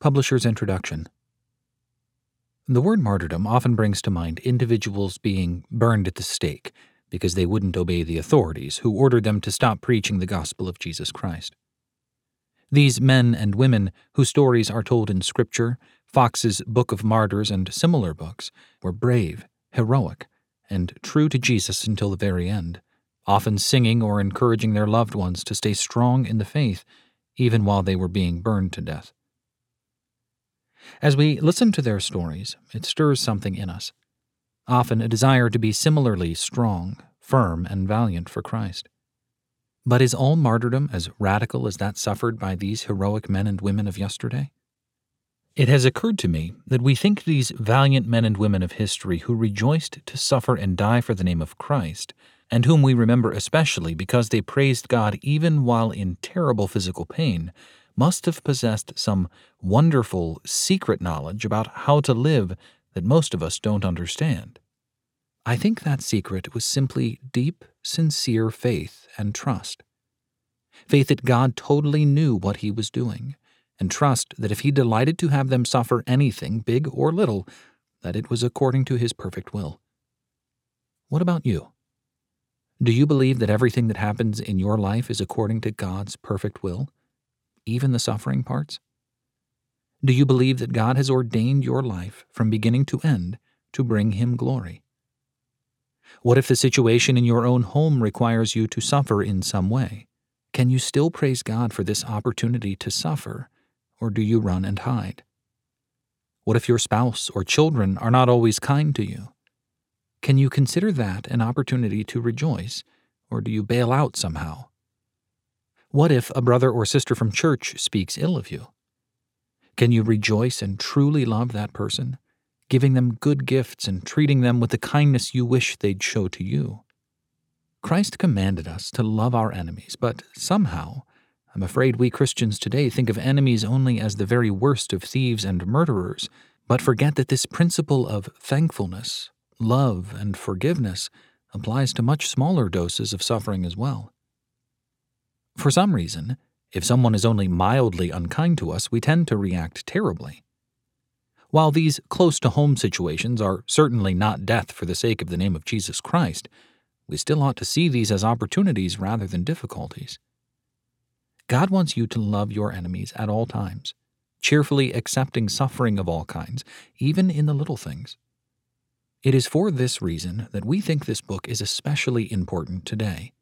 Publisher's Introduction The word martyrdom often brings to mind individuals being burned at the stake because they wouldn't obey the authorities who ordered them to stop preaching the gospel of Jesus Christ. These men and women, whose stories are told in Scripture, Fox's Book of Martyrs, and similar books, were brave, heroic, and true to Jesus until the very end, often singing or encouraging their loved ones to stay strong in the faith, even while they were being burned to death. As we listen to their stories, it stirs something in us, often a desire to be similarly strong, firm, and valiant for Christ. But is all martyrdom as radical as that suffered by these heroic men and women of yesterday? It has occurred to me that we think these valiant men and women of history who rejoiced to suffer and die for the name of Christ, and whom we remember especially because they praised God even while in terrible physical pain, must have possessed some wonderful secret knowledge about how to live that most of us don't understand. I think that secret was simply deep, sincere faith and trust. Faith that God totally knew what he was doing, and trust that if he delighted to have them suffer anything, big or little, that it was according to his perfect will. What about you? Do you believe that everything that happens in your life is according to God's perfect will, even the suffering parts? Do you believe that God has ordained your life from beginning to end to bring him glory? What if the situation in your own home requires you to suffer in some way? Can you still praise God for this opportunity to suffer, or do you run and hide? What if your spouse or children are not always kind to you? Can you consider that an opportunity to rejoice, or do you bail out somehow? What if a brother or sister from church speaks ill of you? Can you rejoice and truly love that person? giving them good gifts and treating them with the kindness you wish they'd show to you. Christ commanded us to love our enemies, but somehow, I'm afraid we Christians today think of enemies only as the very worst of thieves and murderers, but forget that this principle of thankfulness, love, and forgiveness applies to much smaller doses of suffering as well. For some reason, if someone is only mildly unkind to us, we tend to react terribly. While these close to home situations are certainly not death for the sake of the name of Jesus Christ, we still ought to see these as opportunities rather than difficulties. God wants you to love your enemies at all times, cheerfully accepting suffering of all kinds, even in the little things. It is for this reason that we think this book is especially important today.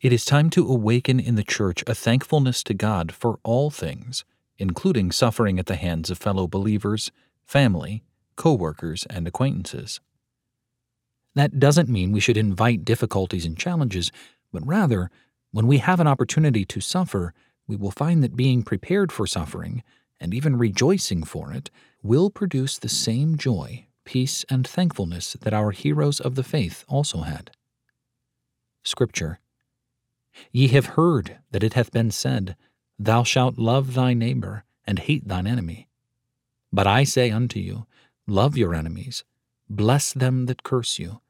It is time to awaken in the church a thankfulness to God for all things, including suffering at the hands of fellow believers family, co-workers, and acquaintances. That doesn't mean we should invite difficulties and challenges, but rather, when we have an opportunity to suffer, we will find that being prepared for suffering, and even rejoicing for it, will produce the same joy, peace, and thankfulness that our heroes of the faith also had. Scripture Ye have heard that it hath been said, Thou shalt love thy neighbor, and hate thine enemy. But I say unto you, Love your enemies, bless them that curse you,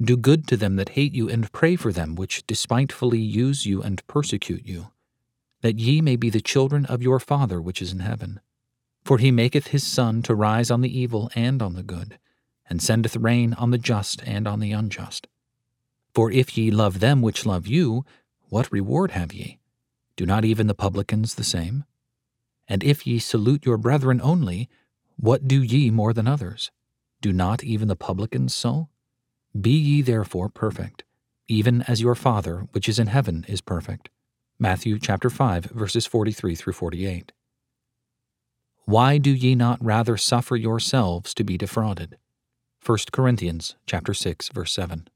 do good to them that hate you, and pray for them which despitefully use you and persecute you, that ye may be the children of your Father which is in heaven. For he maketh his sun to rise on the evil and on the good, and sendeth rain on the just and on the unjust. For if ye love them which love you, what reward have ye? Do not even the publicans the same? And if ye salute your brethren only, what do ye more than others? Do not even the publicans so? Be ye therefore perfect, even as your Father which is in heaven is perfect. Matthew chapter 5 verses 43 through 48. Why do ye not rather suffer yourselves to be defrauded? 1 Corinthians chapter 6 verse 7.